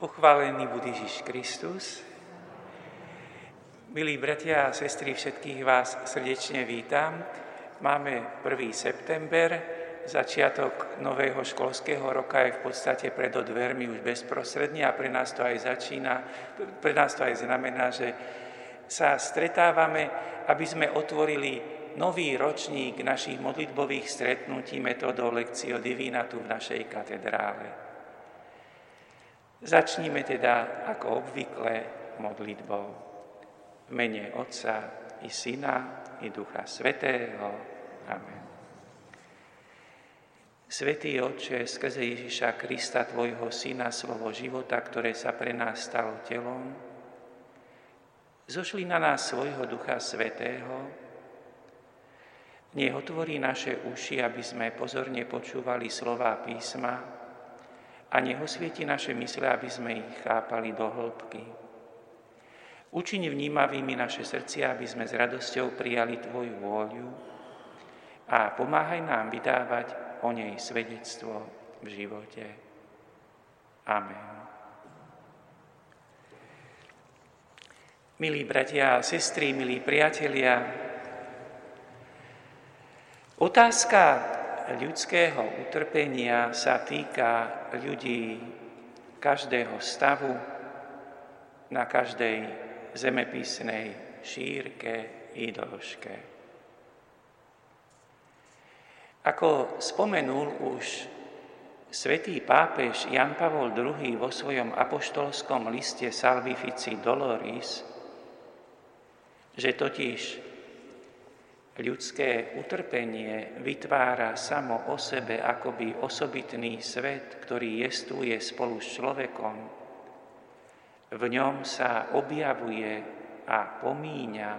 Pochválený bude Ježiš Kristus. Milí bratia a sestry, všetkých vás srdečne vítam. Máme 1. september, začiatok nového školského roka je v podstate pred dvermi už bezprostredne a pre nás to aj začína, pre nás to aj znamená, že sa stretávame, aby sme otvorili nový ročník našich modlitbových stretnutí metodou Lekcio Divina tu v našej katedrále. Začníme teda ako obvykle modlitbou. V mene Otca i Syna i Ducha Svetého. Amen. Svetý Otče, skrze Ježiša Krista, Tvojho Syna, slovo života, ktoré sa pre nás stalo telom, zošli na nás svojho Ducha Svetého, nech otvorí naše uši, aby sme pozorne počúvali slová písma, a nech osvieti naše mysle, aby sme ich chápali do hĺbky. Učiň vnímavými naše srdcia, aby sme s radosťou prijali Tvoju vôľu a pomáhaj nám vydávať o nej svedectvo v živote. Amen. Milí bratia a sestry, milí priatelia, otázka ľudského utrpenia sa týka ľudí každého stavu, na každej zemepisnej šírke i dĺžke. Ako spomenul už svätý pápež Jan Pavol II vo svojom apoštolskom liste Salvifici Doloris, že totiž Ľudské utrpenie vytvára samo o sebe akoby osobitný svet, ktorý jestuje spolu s človekom. V ňom sa objavuje a pomíňa,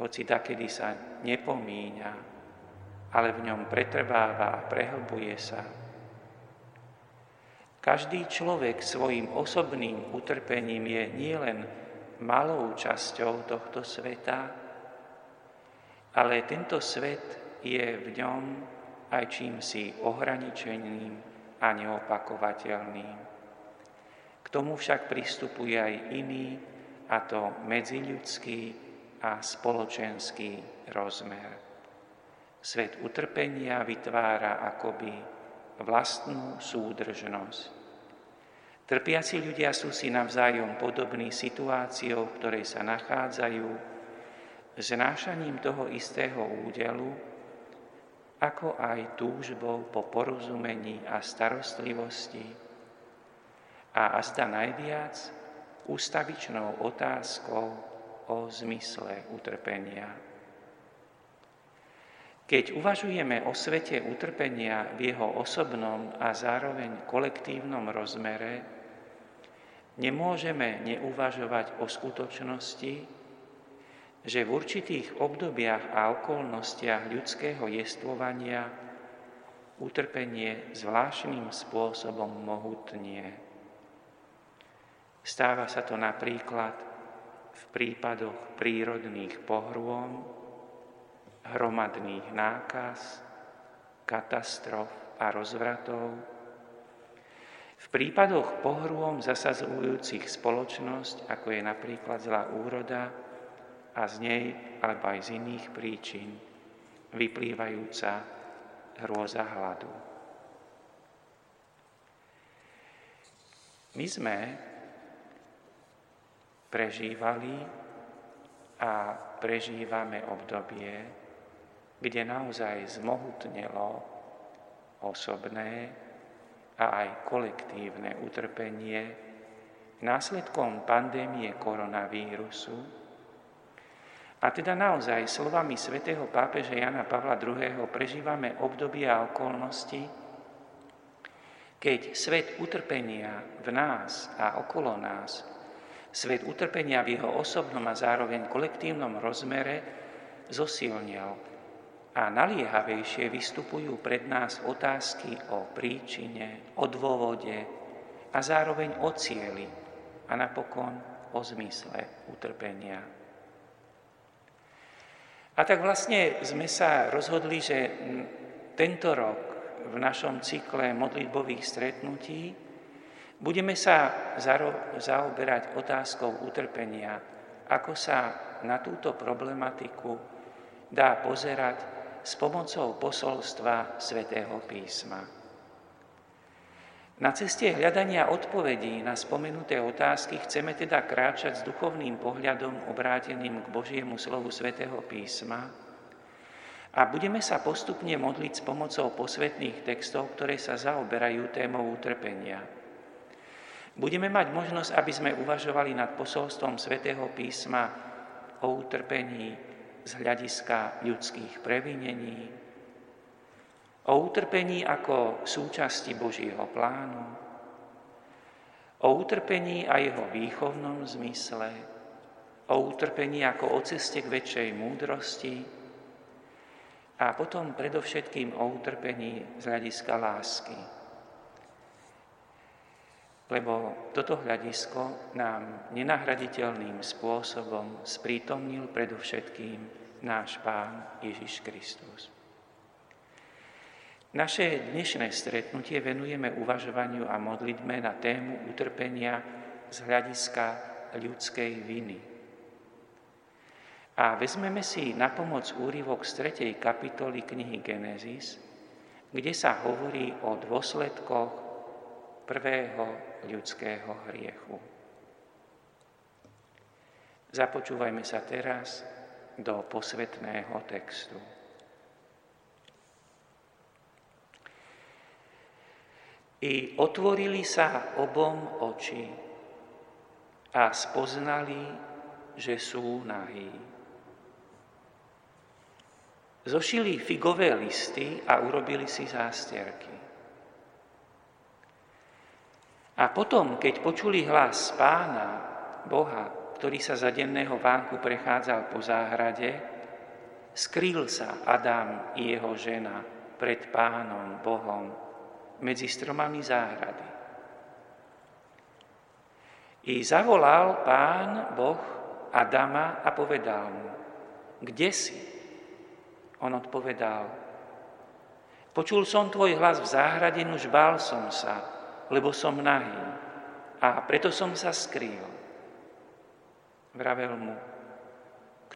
hoci takedy sa nepomíňa, ale v ňom pretrváva a prehlbuje sa. Každý človek svojim osobným utrpením je nielen malou časťou tohto sveta, ale tento svet je v ňom aj čím si ohraničeným a neopakovateľným. K tomu však pristupuje aj iný, a to medziľudský a spoločenský rozmer. Svet utrpenia vytvára akoby vlastnú súdržnosť. Trpiaci ľudia sú si navzájom podobní situáciou, v ktorej sa nachádzajú znášaním toho istého údelu, ako aj túžbou po porozumení a starostlivosti a azda najviac ústavičnou otázkou o zmysle utrpenia. Keď uvažujeme o svete utrpenia v jeho osobnom a zároveň kolektívnom rozmere, nemôžeme neuvažovať o skutočnosti, že v určitých obdobiach a okolnostiach ľudského jestvovania utrpenie zvláštnym spôsobom mohutnie. Stáva sa to napríklad v prípadoch prírodných pohrôm, hromadných nákaz, katastrof a rozvratov, v prípadoch pohrôm zasazujúcich spoločnosť, ako je napríklad zlá úroda, a z nej alebo aj z iných príčin vyplývajúca hrôza hladu. My sme prežívali a prežívame obdobie, kde naozaj zmohutnelo osobné a aj kolektívne utrpenie následkom pandémie koronavírusu, a teda naozaj slovami svätého pápeža Jana Pavla II. prežívame obdobia a okolnosti, keď svet utrpenia v nás a okolo nás, svet utrpenia v jeho osobnom a zároveň kolektívnom rozmere zosilnil a naliehavejšie vystupujú pred nás otázky o príčine, o dôvode a zároveň o cieli a napokon o zmysle utrpenia. A tak vlastne sme sa rozhodli, že tento rok v našom cykle modlitbových stretnutí Budeme sa zaoberať otázkou utrpenia, ako sa na túto problematiku dá pozerať s pomocou posolstva svätého písma. Na ceste hľadania odpovedí na spomenuté otázky chceme teda kráčať s duchovným pohľadom obráteným k Božiemu slovu svätého písma a budeme sa postupne modliť s pomocou posvetných textov, ktoré sa zaoberajú témou utrpenia. Budeme mať možnosť, aby sme uvažovali nad posolstvom svätého písma o utrpení z hľadiska ľudských previnení, o utrpení ako súčasti Božieho plánu, o utrpení a jeho výchovnom zmysle, o utrpení ako o ceste k väčšej múdrosti. A potom predovšetkým o utrpení z hľadiska lásky. Lebo toto hľadisko nám nenahraditeľným spôsobom sprítomnil predovšetkým náš Pán Ježiš Kristus. Naše dnešné stretnutie venujeme uvažovaniu a modlitbe na tému utrpenia z hľadiska ľudskej viny. A vezmeme si na pomoc úryvok z 3. kapitoly knihy Genesis, kde sa hovorí o dôsledkoch prvého ľudského hriechu. Započúvajme sa teraz do posvetného textu. I otvorili sa obom oči a spoznali, že sú nahí. Zošili figové listy a urobili si zástierky. A potom, keď počuli hlas pána, Boha, ktorý sa za denného vánku prechádzal po záhrade, skrýl sa Adam i jeho žena pred pánom Bohom medzi stromami záhrady. I zavolal pán Boh Adama a povedal mu, kde si? On odpovedal, počul som tvoj hlas v záhrade, nuž bál som sa, lebo som nahý a preto som sa skrýl. Vravel mu,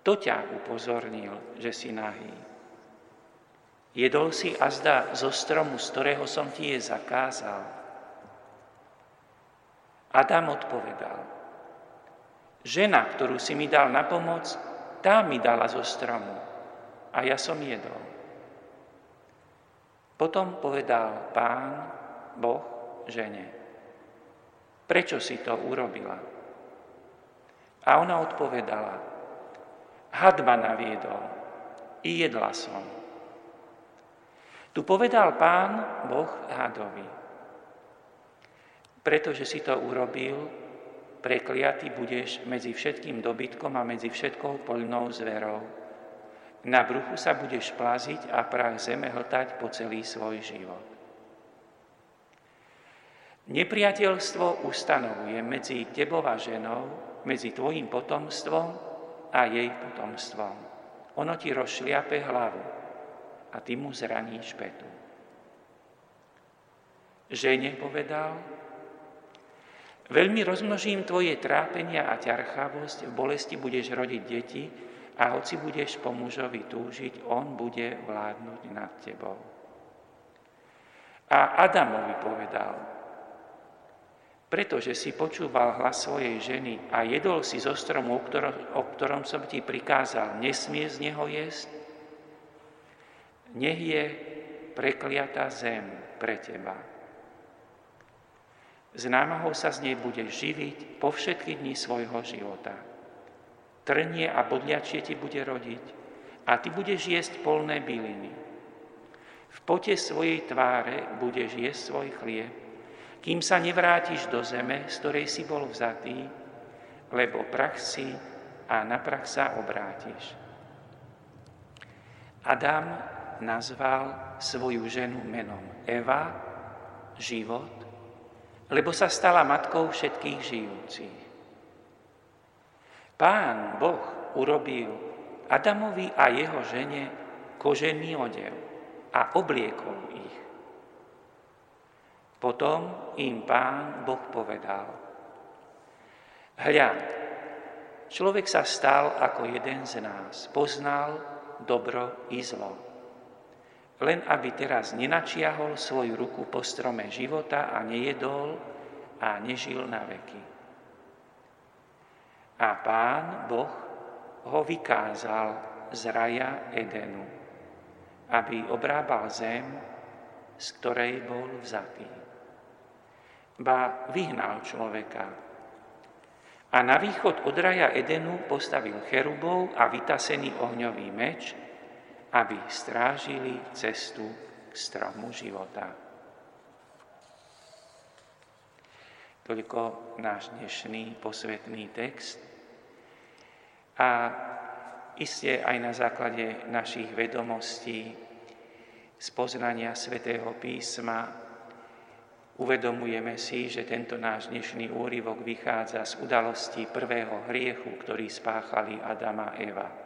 kto ťa upozornil, že si nahý? Jedol si azda zo stromu, z ktorého som ti je zakázal. Adam odpovedal, žena, ktorú si mi dal na pomoc, tá mi dala zo stromu a ja som jedol. Potom povedal pán, Boh, žene, prečo si to urobila? A ona odpovedala, had ma naviedol, i jedla som. Tu povedal pán Boh hadovi, pretože si to urobil, prekliatý budeš medzi všetkým dobytkom a medzi všetkou poľnou zverou. Na bruchu sa budeš plaziť a prach zeme hltať po celý svoj život. Nepriateľstvo ustanovuje medzi tebou a ženou, medzi tvojim potomstvom a jej potomstvom. Ono ti rozšliape hlavu a ty mu zraníš petu. Žene povedal, veľmi rozmnožím tvoje trápenia a ťarchavosť, v bolesti budeš rodiť deti a hoci budeš po mužovi túžiť, on bude vládnuť nad tebou. A Adamovi povedal, pretože si počúval hlas svojej ženy a jedol si zo stromu, o ktorom, som ti prikázal, nesmie z neho jesť, nech je prekliatá zem pre teba. Z námahou sa z nej budeš živiť po všetky dni svojho života. Trnie a bodliačie ti bude rodiť a ty budeš jesť polné byliny. V pote svojej tváre budeš jesť svoj chlieb kým sa nevrátiš do zeme, z ktorej si bol vzatý, lebo prach si a na prach sa obrátiš. Adam nazval svoju ženu menom Eva, život, lebo sa stala matkou všetkých žijúcich. Pán Boh urobil Adamovi a jeho žene kožený odev a obliekol ich. Potom im pán Boh povedal, hľa, človek sa stal ako jeden z nás, poznal dobro i zlo. Len aby teraz nenačiahol svoju ruku po strome života a nejedol a nežil na veky. A pán Boh ho vykázal z raja Edenu, aby obrábal zem, z ktorej bol vzatý ba vyhnal človeka. A na východ od raja Edenu postavil cherubov a vytasený ohňový meč, aby strážili cestu k stromu života. Toľko náš dnešný posvetný text. A iste aj na základe našich vedomostí z poznania svätého písma Uvedomujeme si, že tento náš dnešný úryvok vychádza z udalosti prvého hriechu, ktorý spáchali Adama a Eva.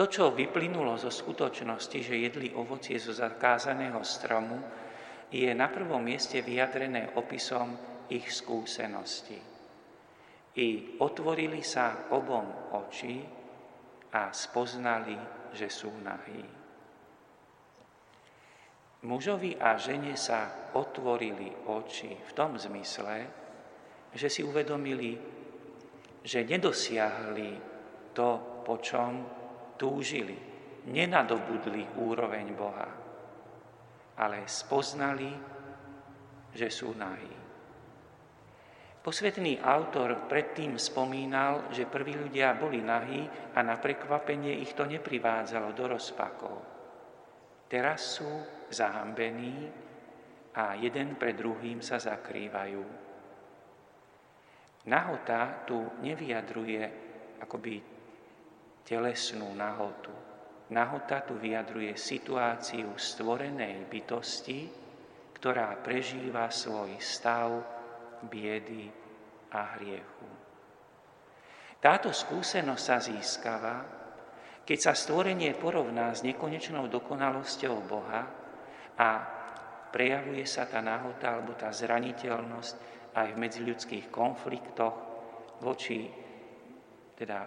To, čo vyplynulo zo skutočnosti, že jedli ovocie zo zakázaného stromu, je na prvom mieste vyjadrené opisom ich skúsenosti. I otvorili sa obom oči a spoznali, že sú nahí. Mužovi a žene sa otvorili oči v tom zmysle, že si uvedomili, že nedosiahli to, po čom túžili, nenadobudli úroveň Boha, ale spoznali, že sú nahí. Posvetný autor predtým spomínal, že prví ľudia boli nahí a na prekvapenie ich to neprivádzalo do rozpakov. Teraz sú zahambení a jeden pred druhým sa zakrývajú. Nahota tu nevyjadruje akoby telesnú nahotu. Nahota tu vyjadruje situáciu stvorenej bytosti, ktorá prežíva svoj stav biedy a hriechu. Táto skúsenosť sa získava, keď sa stvorenie porovná s nekonečnou dokonalosťou Boha a prejavuje sa tá nahota alebo tá zraniteľnosť aj v medziľudských konfliktoch voči, teda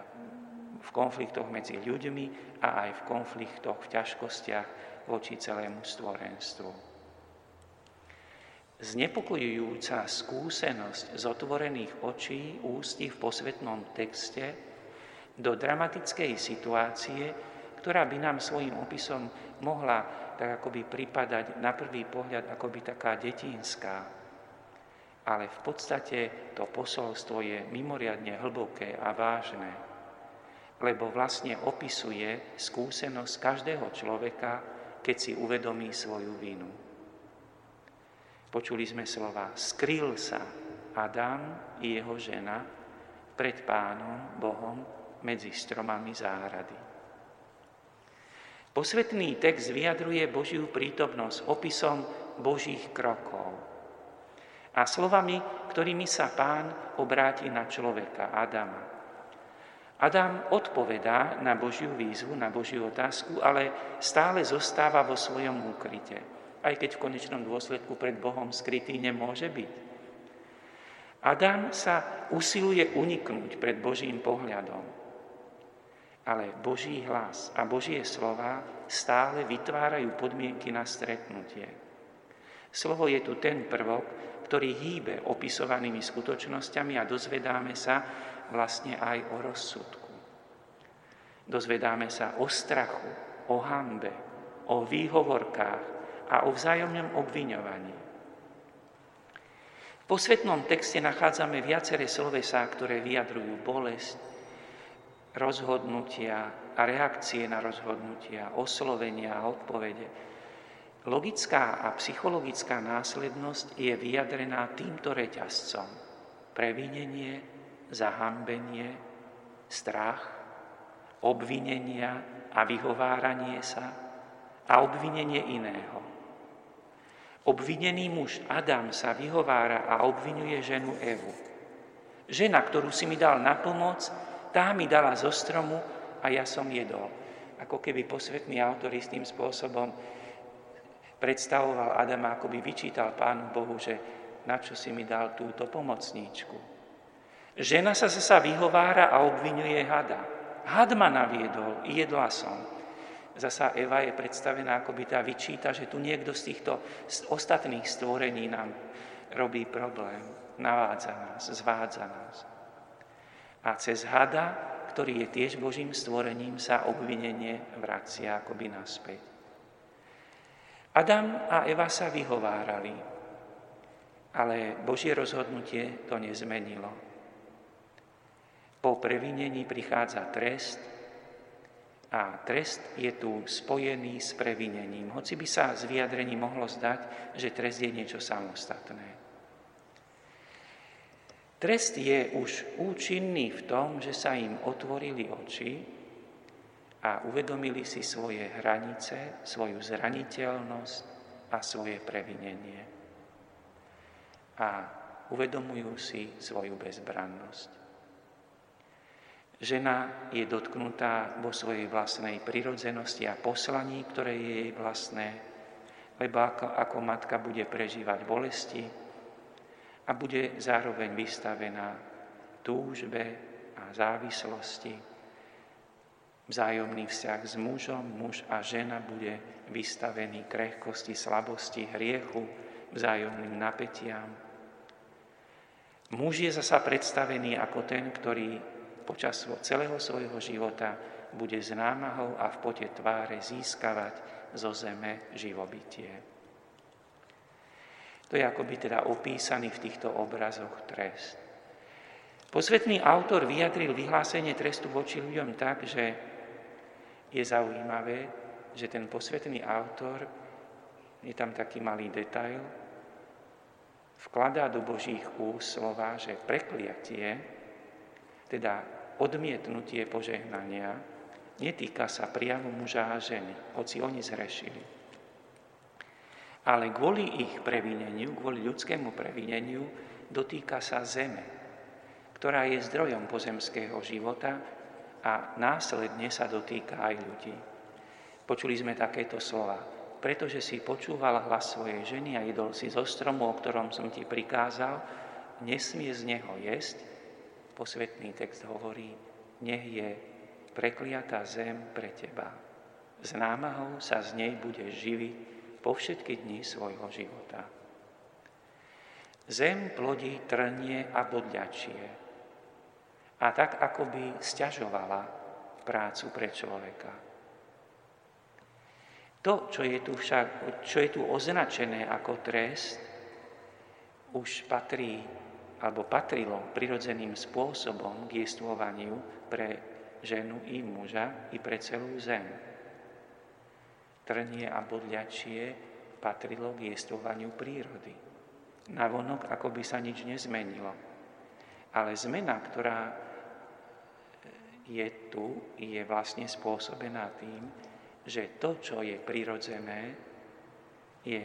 v konfliktoch medzi ľuďmi a aj v konfliktoch, v ťažkostiach voči celému stvorenstvu. Znepokojujúca skúsenosť z otvorených očí ústí v posvetnom texte do dramatickej situácie, ktorá by nám svojim opisom mohla tak akoby pripadať na prvý pohľad akoby taká detinská. Ale v podstate to posolstvo je mimoriadne hlboké a vážne, lebo vlastne opisuje skúsenosť každého človeka, keď si uvedomí svoju vinu. Počuli sme slova, skryl sa Adam i jeho žena pred pánom Bohom medzi stromami záhrady. Posvetný text vyjadruje Božiu prítomnosť opisom Božích krokov a slovami, ktorými sa pán obráti na človeka, Adama. Adam odpovedá na Božiu výzvu, na Božiu otázku, ale stále zostáva vo svojom úkryte, aj keď v konečnom dôsledku pred Bohom skrytý nemôže byť. Adam sa usiluje uniknúť pred Božím pohľadom, ale Boží hlas a Božie slova stále vytvárajú podmienky na stretnutie. Slovo je tu ten prvok, ktorý hýbe opisovanými skutočnosťami a dozvedáme sa vlastne aj o rozsudku. Dozvedáme sa o strachu, o hambe, o výhovorkách a o vzájomnom obviňovaní. V posvetnom texte nachádzame viaceré slovesá, ktoré vyjadrujú bolesť, rozhodnutia a reakcie na rozhodnutia, oslovenia a odpovede. Logická a psychologická následnosť je vyjadrená týmto reťazcom. Previnenie, zahambenie, strach, obvinenia a vyhováranie sa a obvinenie iného. Obvinený muž Adam sa vyhovára a obvinuje ženu Evu. Žena, ktorú si mi dal na pomoc, tá mi dala zo stromu a ja som jedol. Ako keby posvetný autor istým spôsobom predstavoval Adama, ako by vyčítal Pánu Bohu, že na čo si mi dal túto pomocníčku. Žena sa zasa vyhovára a obvinuje hada. Had ma naviedol, jedla som. Zasa Eva je predstavená, ako by tá vyčíta, že tu niekto z týchto ostatných stvorení nám robí problém, navádza nás, zvádza nás. A cez hada, ktorý je tiež Božím stvorením, sa obvinenie vracia akoby naspäť. Adam a Eva sa vyhovárali, ale Božie rozhodnutie to nezmenilo. Po previnení prichádza trest a trest je tu spojený s previnením. Hoci by sa z vyjadrení mohlo zdať, že trest je niečo samostatné. Trest je už účinný v tom, že sa im otvorili oči a uvedomili si svoje hranice, svoju zraniteľnosť a svoje previnenie. A uvedomujú si svoju bezbrannosť. Žena je dotknutá vo svojej vlastnej prirodzenosti a poslaní, ktoré je jej vlastné, lebo ako, ako matka bude prežívať bolesti, a bude zároveň vystavená túžbe a závislosti. Vzájomný vzťah s mužom, muž a žena bude vystavený krehkosti, slabosti, hriechu, vzájomným napätiam. Muž je zasa predstavený ako ten, ktorý počas celého svojho života bude s námahou a v pote tváre získavať zo zeme živobytie. To je akoby teda opísaný v týchto obrazoch trest. Posvetný autor vyjadril vyhlásenie trestu voči ľuďom tak, že je zaujímavé, že ten posvetný autor, je tam taký malý detail, vkladá do Božích úst že prekliatie, teda odmietnutie požehnania, netýka sa priamo muža a ženy, hoci oni zhrešili ale kvôli ich previneniu, kvôli ľudskému previneniu, dotýka sa zeme, ktorá je zdrojom pozemského života a následne sa dotýka aj ľudí. Počuli sme takéto slova. Pretože si počúval hlas svojej ženy a jedol si zo stromu, o ktorom som ti prikázal, nesmie z neho jesť. Posvetný text hovorí, nech je prekliatá zem pre teba. S námahou sa z nej budeš živiť po všetky dni svojho života. Zem plodí trnie a bodľačie a tak akoby stiažovala prácu pre človeka. To, čo je tu však, čo je tu označené ako trest, už patrí alebo patrilo prirodzeným spôsobom k jestvovaniu pre ženu i muža i pre celú zem trnie a bodľačie patrilo k jestvovaniu prírody. Navonok, ako by sa nič nezmenilo. Ale zmena, ktorá je tu, je vlastne spôsobená tým, že to, čo je prirodzené, je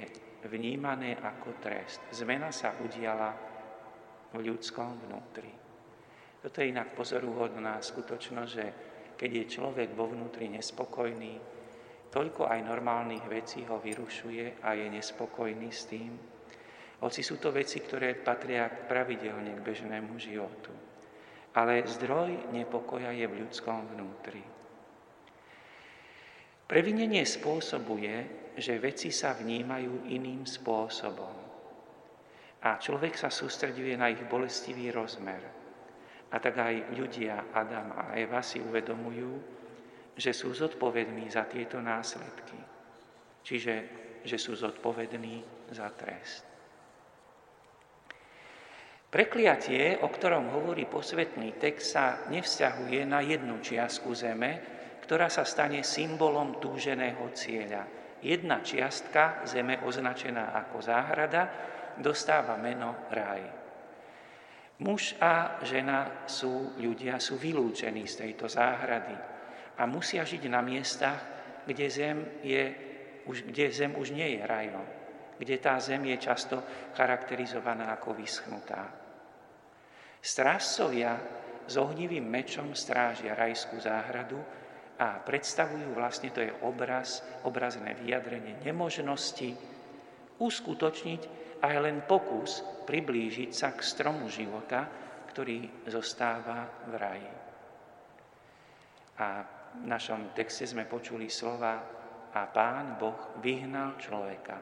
vnímané ako trest. Zmena sa udiala v ľudskom vnútri. Toto je inak pozoruhodná skutočnosť, že keď je človek vo vnútri nespokojný, Toľko aj normálnych vecí ho vyrušuje a je nespokojný s tým, hoci sú to veci, ktoré patria pravidelne k bežnému životu. Ale zdroj nepokoja je v ľudskom vnútri. Previnenie spôsobuje, že veci sa vnímajú iným spôsobom. A človek sa sústreduje na ich bolestivý rozmer. A tak aj ľudia Adam a Eva si uvedomujú, že sú zodpovední za tieto následky. Čiže, že sú zodpovední za trest. Prekliatie, o ktorom hovorí posvetný text, sa nevzťahuje na jednu čiastku zeme, ktorá sa stane symbolom túženého cieľa. Jedna čiastka zeme označená ako záhrada dostáva meno raj. Muž a žena sú ľudia, sú vylúčení z tejto záhrady a musia žiť na miestach, kde zem, je, už, kde zem už nie je rajom, kde tá zem je často charakterizovaná ako vyschnutá. Strážcovia s ohnivým mečom strážia rajskú záhradu a predstavujú vlastne, to je obraz, obrazné vyjadrenie nemožnosti uskutočniť aj len pokus priblížiť sa k stromu života, ktorý zostáva v raji. A v našom texte sme počuli slova a pán Boh vyhnal človeka.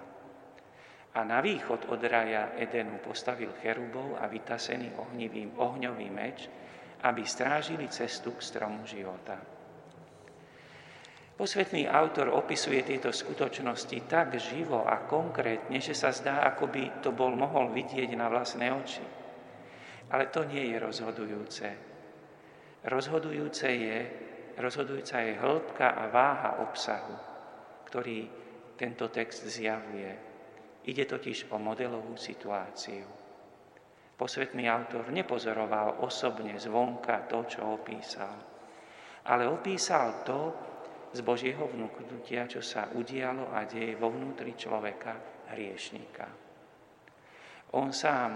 A na východ od raja Edenu postavil cherubov a vytasený ohnivým, ohňový meč, aby strážili cestu k stromu života. Posvetný autor opisuje tieto skutočnosti tak živo a konkrétne, že sa zdá, ako by to bol mohol vidieť na vlastné oči. Ale to nie je rozhodujúce. Rozhodujúce je, rozhodujúca je hĺbka a váha obsahu, ktorý tento text zjavuje. Ide totiž o modelovú situáciu. Posvetný autor nepozoroval osobne zvonka to, čo opísal, ale opísal to, z Božieho vnúknutia, čo sa udialo a deje vo vnútri človeka, hriešníka. On sám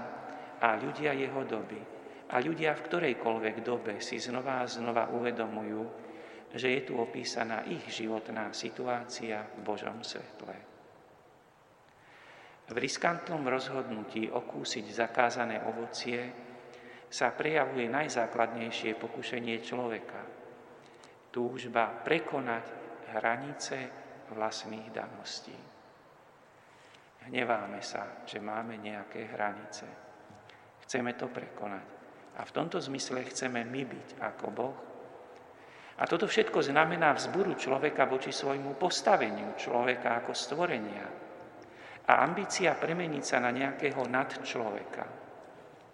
a ľudia jeho doby a ľudia v ktorejkoľvek dobe si znova a znova uvedomujú, že je tu opísaná ich životná situácia v Božom svetle. V riskantnom rozhodnutí okúsiť zakázané ovocie sa prejavuje najzákladnejšie pokušenie človeka – túžba prekonať hranice vlastných daností. Hneváme sa, že máme nejaké hranice. Chceme to prekonať. A v tomto zmysle chceme my byť ako Boh. A toto všetko znamená vzburu človeka voči svojmu postaveniu človeka ako stvorenia. A ambícia premeniť sa na nejakého nadčloveka.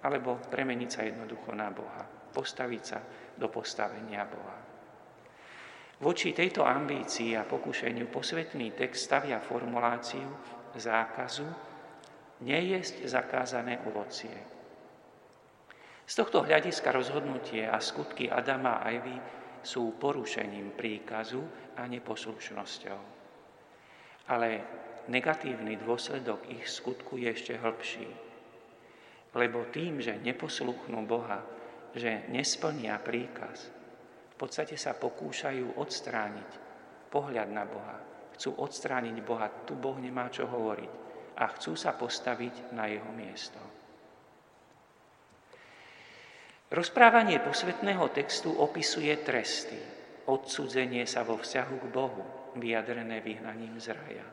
Alebo premeniť sa jednoducho na Boha. Postaviť sa do postavenia Boha. Voči tejto ambícii a pokušeniu posvetný text stavia formuláciu zákazu nejesť zakázané ovocie. Z tohto hľadiska rozhodnutie a skutky Adama a Evy sú porušením príkazu a neposlušnosťou. Ale negatívny dôsledok ich skutku je ešte hĺbší. Lebo tým, že neposluchnú Boha, že nesplnia príkaz, podstate sa pokúšajú odstrániť pohľad na Boha. Chcú odstrániť Boha, tu Boh nemá čo hovoriť a chcú sa postaviť na jeho miesto. Rozprávanie posvetného textu opisuje tresty, odsudzenie sa vo vzťahu k Bohu, vyjadrené vyhnaním z raja.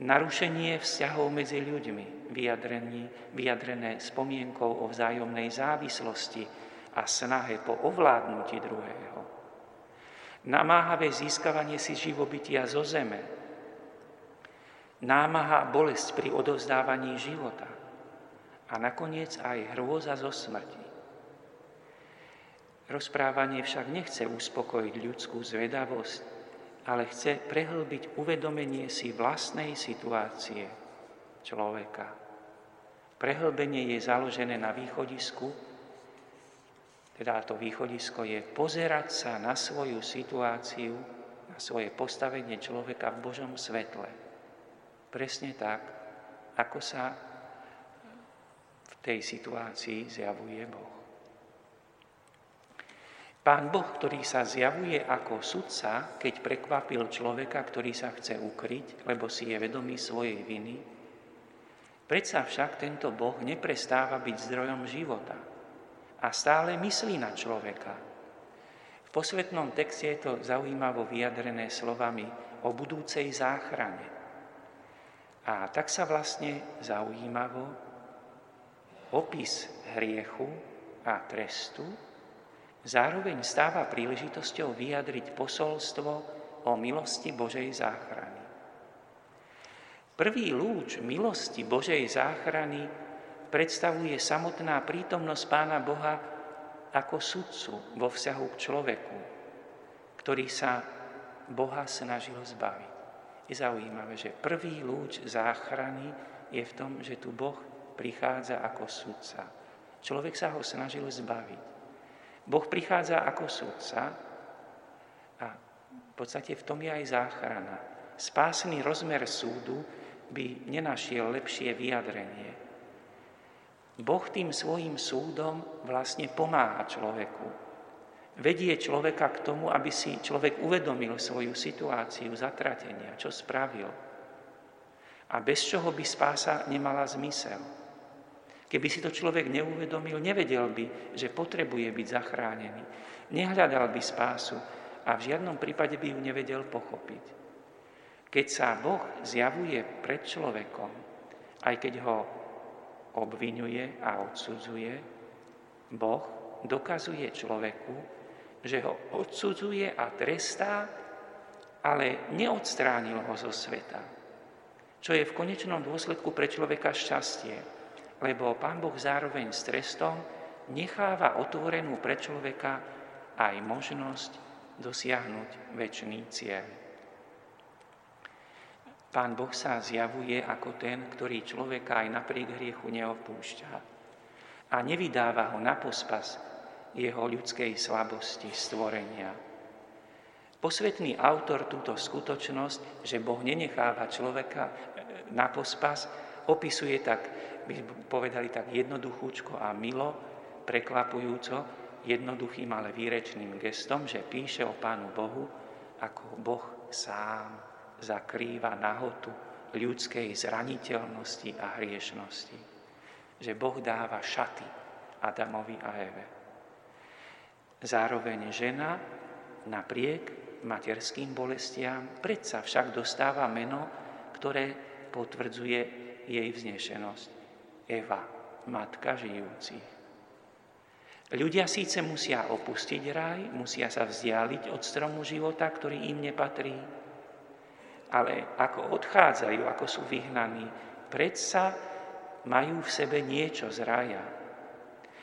Narušenie vzťahov medzi ľuďmi, vyjadrené spomienkou o vzájomnej závislosti a snahe po ovládnutí druhého. Namáhavé získavanie si živobytia zo zeme. Námaha bolesť pri odovzdávaní života. A nakoniec aj hrôza zo smrti. Rozprávanie však nechce uspokojiť ľudskú zvedavosť, ale chce prehlbiť uvedomenie si vlastnej situácie človeka. Prehlbenie je založené na východisku, teda to východisko je pozerať sa na svoju situáciu, na svoje postavenie človeka v Božom svetle. Presne tak, ako sa v tej situácii zjavuje Boh. Pán Boh, ktorý sa zjavuje ako sudca, keď prekvapil človeka, ktorý sa chce ukryť, lebo si je vedomý svojej viny, predsa však tento Boh neprestáva byť zdrojom života – a stále myslí na človeka. V posvetnom texte je to zaujímavo vyjadrené slovami o budúcej záchrane. A tak sa vlastne zaujímavo opis hriechu a trestu zároveň stáva príležitosťou vyjadriť posolstvo o milosti Božej záchrany. Prvý lúč milosti Božej záchrany predstavuje samotná prítomnosť Pána Boha ako sudcu vo vzťahu k človeku, ktorý sa Boha snažil zbaviť. Je zaujímavé, že prvý lúč záchrany je v tom, že tu Boh prichádza ako sudca. Človek sa ho snažil zbaviť. Boh prichádza ako sudca a v podstate v tom je aj záchrana. Spásny rozmer súdu by nenašiel lepšie vyjadrenie. Boh tým svojim súdom vlastne pomáha človeku. vedie človeka k tomu, aby si človek uvedomil svoju situáciu zatratenia, čo spravil. A bez čoho by spása nemala zmysel. Keby si to človek neuvedomil, nevedel by, že potrebuje byť zachránený. Nehľadal by spásu a v žiadnom prípade by ju nevedel pochopiť. Keď sa Boh zjavuje pred človekom, aj keď ho obvinuje a odsudzuje, Boh dokazuje človeku, že ho odsudzuje a trestá, ale neodstránil ho zo sveta. Čo je v konečnom dôsledku pre človeka šťastie, lebo Pán Boh zároveň s trestom necháva otvorenú pre človeka aj možnosť dosiahnuť väčší cieľ. Pán Boh sa zjavuje ako ten, ktorý človeka aj napriek hriechu neopúšťa a nevydáva ho na pospas jeho ľudskej slabosti stvorenia. Posvetný autor túto skutočnosť, že Boh nenecháva človeka na pospas, opisuje tak by povedali tak jednoduchúčko a milo, prekvapujúco, jednoduchým, ale výrečným gestom, že píše o Pánu Bohu, ako Boh sám zakrýva nahotu ľudskej zraniteľnosti a hriešnosti. Že Boh dáva šaty Adamovi a Eve. Zároveň žena napriek materským bolestiam predsa však dostáva meno, ktoré potvrdzuje jej vznešenosť. Eva, matka žijúcich. Ľudia síce musia opustiť raj, musia sa vzdialiť od stromu života, ktorý im nepatrí, ale ako odchádzajú, ako sú vyhnaní, predsa majú v sebe niečo z raja.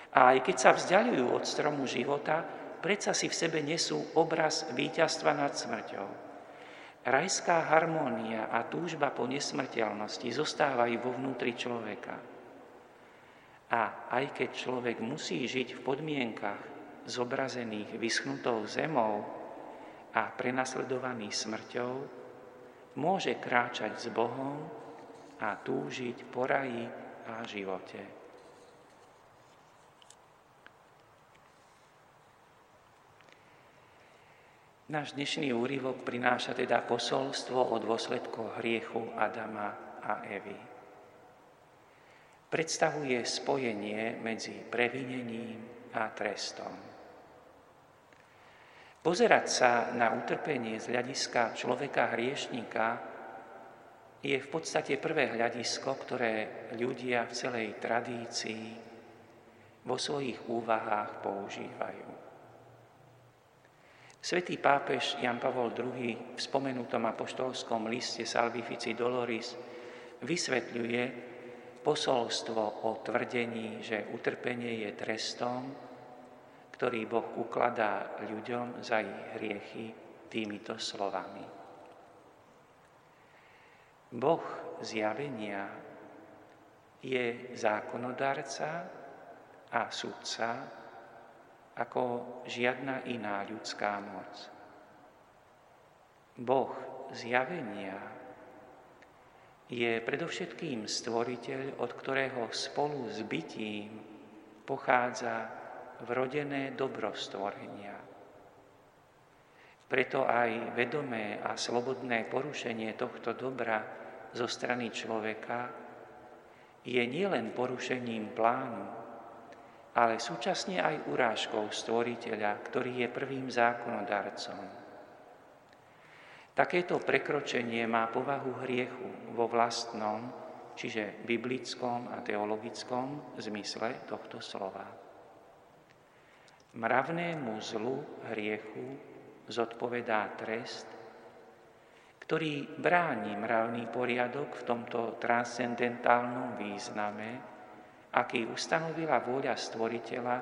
A aj keď sa vzdialujú od stromu života, predsa si v sebe nesú obraz víťazstva nad smrťou. Rajská harmónia a túžba po nesmrteľnosti zostávajú vo vnútri človeka. A aj keď človek musí žiť v podmienkach zobrazených vyschnutou zemou a prenasledovaný smrťou, môže kráčať s Bohom a túžiť po raji a živote. Náš dnešný úryvok prináša teda posolstvo o dôsledkoch hriechu Adama a Evy predstavuje spojenie medzi previnením a trestom. Pozerať sa na utrpenie z hľadiska človeka hriešníka je v podstate prvé hľadisko, ktoré ľudia v celej tradícii vo svojich úvahách používajú. Svetý pápež Jan Pavol II v spomenutom apoštolskom liste Salvifici Doloris vysvetľuje, posolstvo o tvrdení, že utrpenie je trestom, ktorý Boh ukladá ľuďom za ich hriechy týmito slovami. Boh zjavenia je zákonodárca a sudca ako žiadna iná ľudská moc. Boh zjavenia je predovšetkým stvoriteľ, od ktorého spolu s bytím pochádza vrodené dobro stvorenia. Preto aj vedomé a slobodné porušenie tohto dobra zo strany človeka je nielen porušením plánu, ale súčasne aj urážkou stvoriteľa, ktorý je prvým zákonodarcom. Takéto prekročenie má povahu hriechu vo vlastnom, čiže biblickom a teologickom zmysle tohto slova. Mravnému zlu hriechu zodpovedá trest, ktorý bráni mravný poriadok v tomto transcendentálnom význame, aký ustanovila vôľa stvoriteľa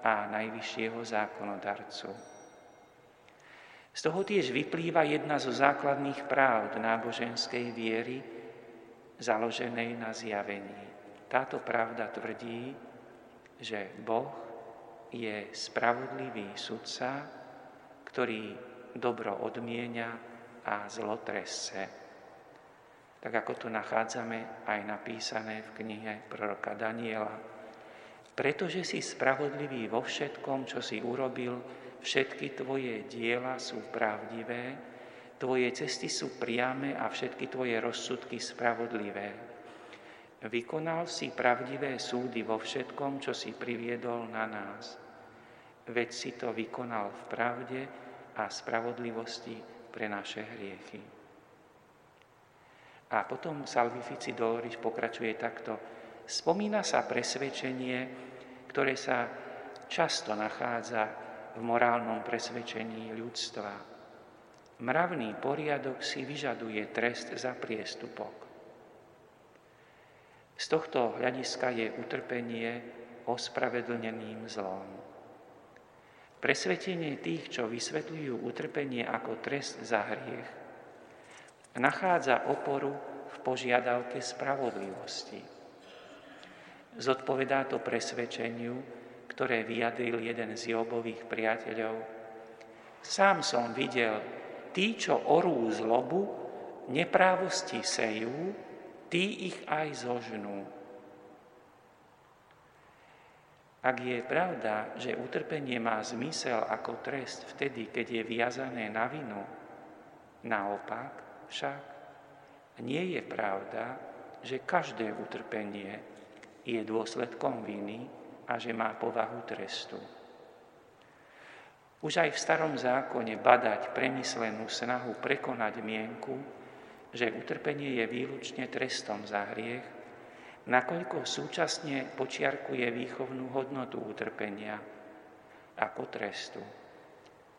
a najvyššieho zákonodarcu. Z toho tiež vyplýva jedna zo základných práv náboženskej viery, založenej na zjavení. Táto pravda tvrdí, že Boh je spravodlivý sudca, ktorý dobro odmienia a zlo trese. Tak ako to nachádzame aj napísané v knihe proroka Daniela. Pretože si spravodlivý vo všetkom, čo si urobil, všetky tvoje diela sú pravdivé, tvoje cesty sú priame a všetky tvoje rozsudky spravodlivé. Vykonal si pravdivé súdy vo všetkom, čo si priviedol na nás. Veď si to vykonal v pravde a spravodlivosti pre naše hriechy. A potom Salvifici Dolorich pokračuje takto. Spomína sa presvedčenie, ktoré sa často nachádza v morálnom presvedčení ľudstva. Mravný poriadok si vyžaduje trest za priestupok. Z tohto hľadiska je utrpenie ospravedlneným zlom. Presvetenie tých, čo vysvetľujú utrpenie ako trest za hriech, nachádza oporu v požiadavke spravodlivosti. Zodpovedá to presvedčeniu, ktoré vyjadril jeden z Jobových priateľov. Sám som videl, tí, čo orú zlobu, neprávosti sejú, tí ich aj zožnú. Ak je pravda, že utrpenie má zmysel ako trest vtedy, keď je viazané na vinu, naopak však nie je pravda, že každé utrpenie je dôsledkom viny, a že má povahu trestu. Už aj v starom zákone badať premyslenú snahu prekonať mienku, že utrpenie je výlučne trestom za hriech, nakoľko súčasne počiarkuje výchovnú hodnotu utrpenia ako trestu.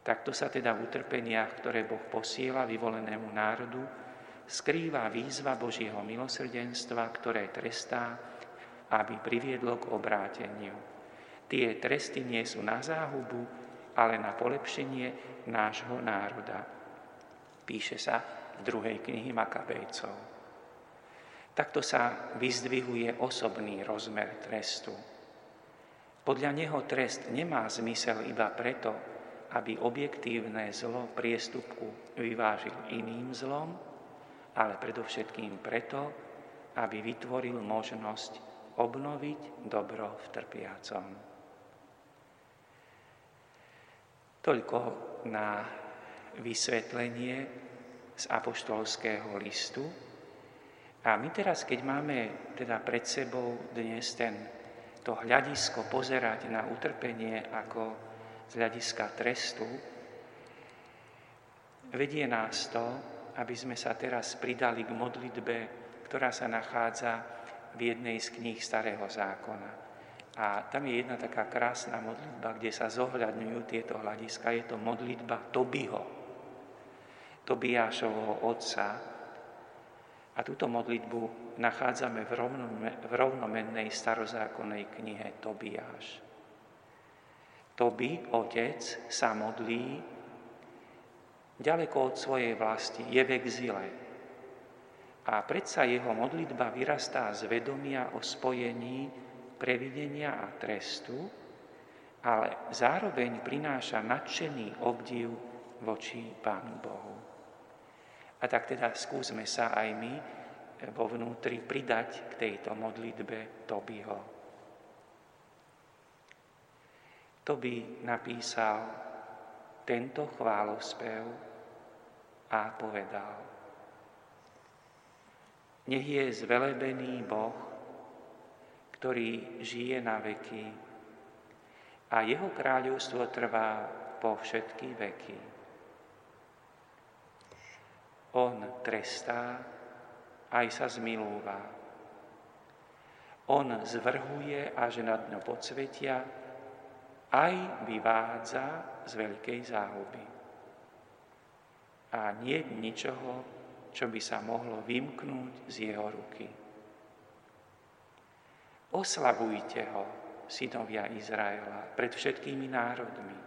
Takto sa teda v utrpeniach, ktoré Boh posiela vyvolenému národu, skrýva výzva Božieho milosrdenstva, ktoré trestá aby priviedlo k obráteniu. Tie tresty nie sú na záhubu, ale na polepšenie nášho národa. Píše sa v druhej knihy Makabejcov. Takto sa vyzdvihuje osobný rozmer trestu. Podľa neho trest nemá zmysel iba preto, aby objektívne zlo priestupku vyvážil iným zlom, ale predovšetkým preto, aby vytvoril možnosť obnoviť dobro v trpiacom. Toľko na vysvetlenie z apoštolského listu. A my teraz, keď máme teda pred sebou dnes ten, to hľadisko pozerať na utrpenie ako z hľadiska trestu, vedie nás to, aby sme sa teraz pridali k modlitbe, ktorá sa nachádza v jednej z kníh Starého zákona. A tam je jedna taká krásna modlitba, kde sa zohľadňujú tieto hľadiska. Je to modlitba Tobiho, Tobiášovho otca. A túto modlitbu nachádzame v, v rovnomennej starozákonnej knihe Tobiáš. Tobi, otec, sa modlí ďaleko od svojej vlasti, je v exile, a predsa jeho modlitba vyrastá z vedomia o spojení previdenia a trestu, ale zároveň prináša nadšený obdiv voči Pánu Bohu. A tak teda skúsme sa aj my vo vnútri pridať k tejto modlitbe Tobyho. Toby napísal tento chválospev a povedal nech je zvelebený Boh, ktorý žije na veky a jeho kráľovstvo trvá po všetky veky. On trestá, aj sa zmilúva. On zvrhuje až na dno podsvetia, aj vyvádza z veľkej záhuby. A nie ničoho, čo by sa mohlo vymknúť z jeho ruky. Oslavujte ho, synovia Izraela, pred všetkými národmi,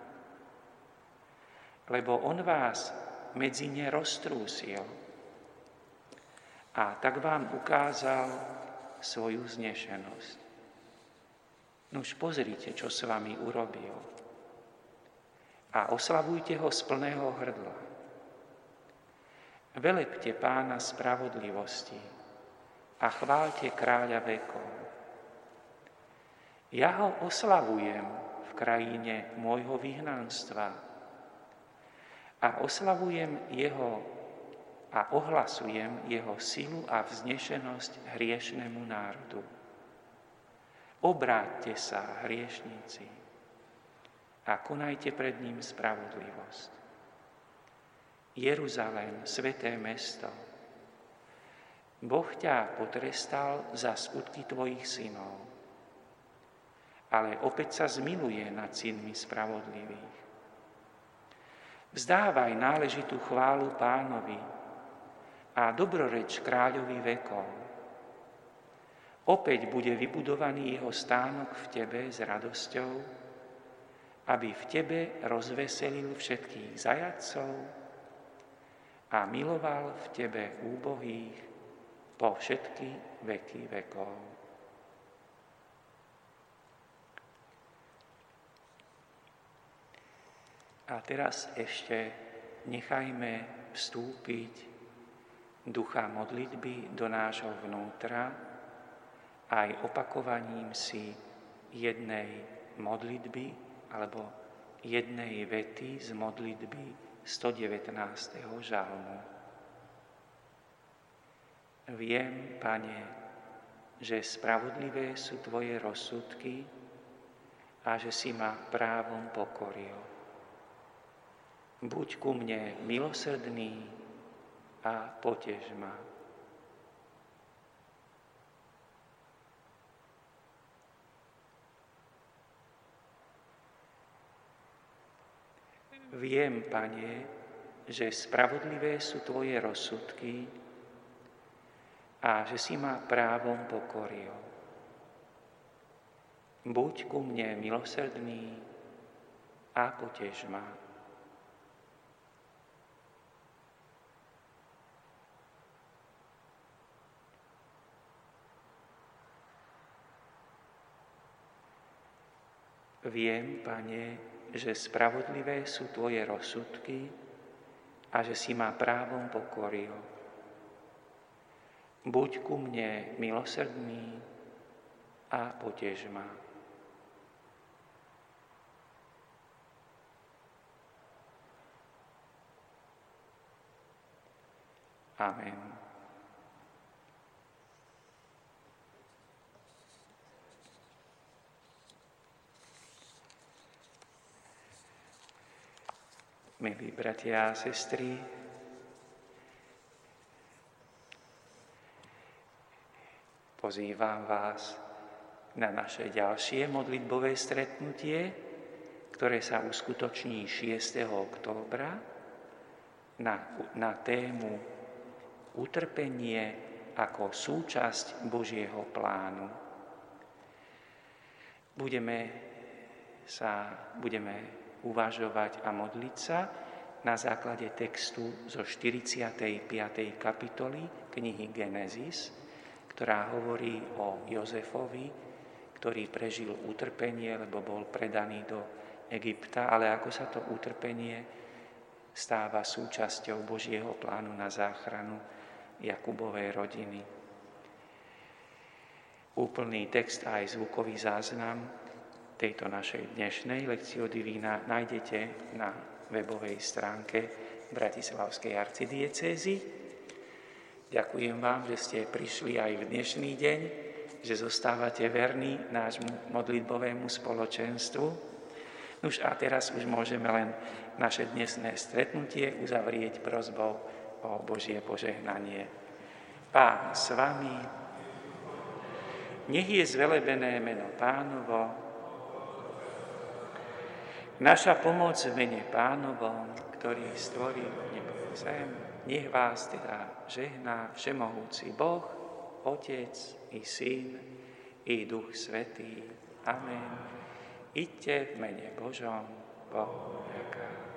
lebo on vás medzi ne roztrúsil a tak vám ukázal svoju znešenosť. Nuž pozrite, čo s vami urobil. A oslavujte ho z plného hrdla. Velepte pána spravodlivosti a chválte kráľa vekov. Ja ho oslavujem v krajine môjho vyhnanstva a oslavujem jeho a ohlasujem jeho silu a vznešenosť hriešnemu národu. Obráťte sa, hriešníci, a konajte pred ním spravodlivosť. Jeruzalém, sveté mesto, Boh ťa potrestal za skutky tvojich synov, ale opäť sa zmiluje nad synmi spravodlivých. Vzdávaj náležitú chválu pánovi a dobroreč kráľovi vekov. Opäť bude vybudovaný jeho stánok v tebe s radosťou, aby v tebe rozveselil všetkých zajacov a miloval v tebe úbohých po všetky veky vekov. A teraz ešte nechajme vstúpiť ducha modlitby do nášho vnútra aj opakovaním si jednej modlitby alebo jednej vety z modlitby 119. žalmu. Viem, Pane, že spravodlivé sú Tvoje rozsudky a že si ma právom pokoril. Buď ku mne milosrdný a potež ma. Viem, Pane, že spravodlivé sú Tvoje rozsudky a že si ma právom pokoril. Buď ku mne milosrdný a potež ma. Viem, Pane, že spravodlivé sú Tvoje rozsudky a že si ma právom pokoril. Buď ku mne milosrdný a potež ma. Amen. Milí bratia a sestry, Pozývam vás na naše ďalšie modlitbové stretnutie, ktoré sa uskutoční 6. októbra na, na tému utrpenie ako súčasť Božieho plánu. Budeme, sa, budeme uvažovať a modliť sa na základe textu zo 45. kapitoly knihy Genesis, ktorá hovorí o Jozefovi, ktorý prežil utrpenie, lebo bol predaný do Egypta, ale ako sa to utrpenie stáva súčasťou Božieho plánu na záchranu Jakubovej rodiny. Úplný text a aj zvukový záznam tejto našej dnešnej lekcio divína nájdete na webovej stránke Bratislavskej arcidiecézy Ďakujem vám, že ste prišli aj v dnešný deň, že zostávate verní nášmu modlitbovému spoločenstvu. Už a teraz už môžeme len naše dnesné stretnutie uzavrieť prozbou o Božie požehnanie. Pán s vami, nech je zvelebené meno pánovo, naša pomoc v mene pánovom, ktorý stvoril nebo zem, nech vás teda žehná Všemohúci Boh, Otec i Syn i Duch Svetý. Amen. Iďte v mene Božom, veka.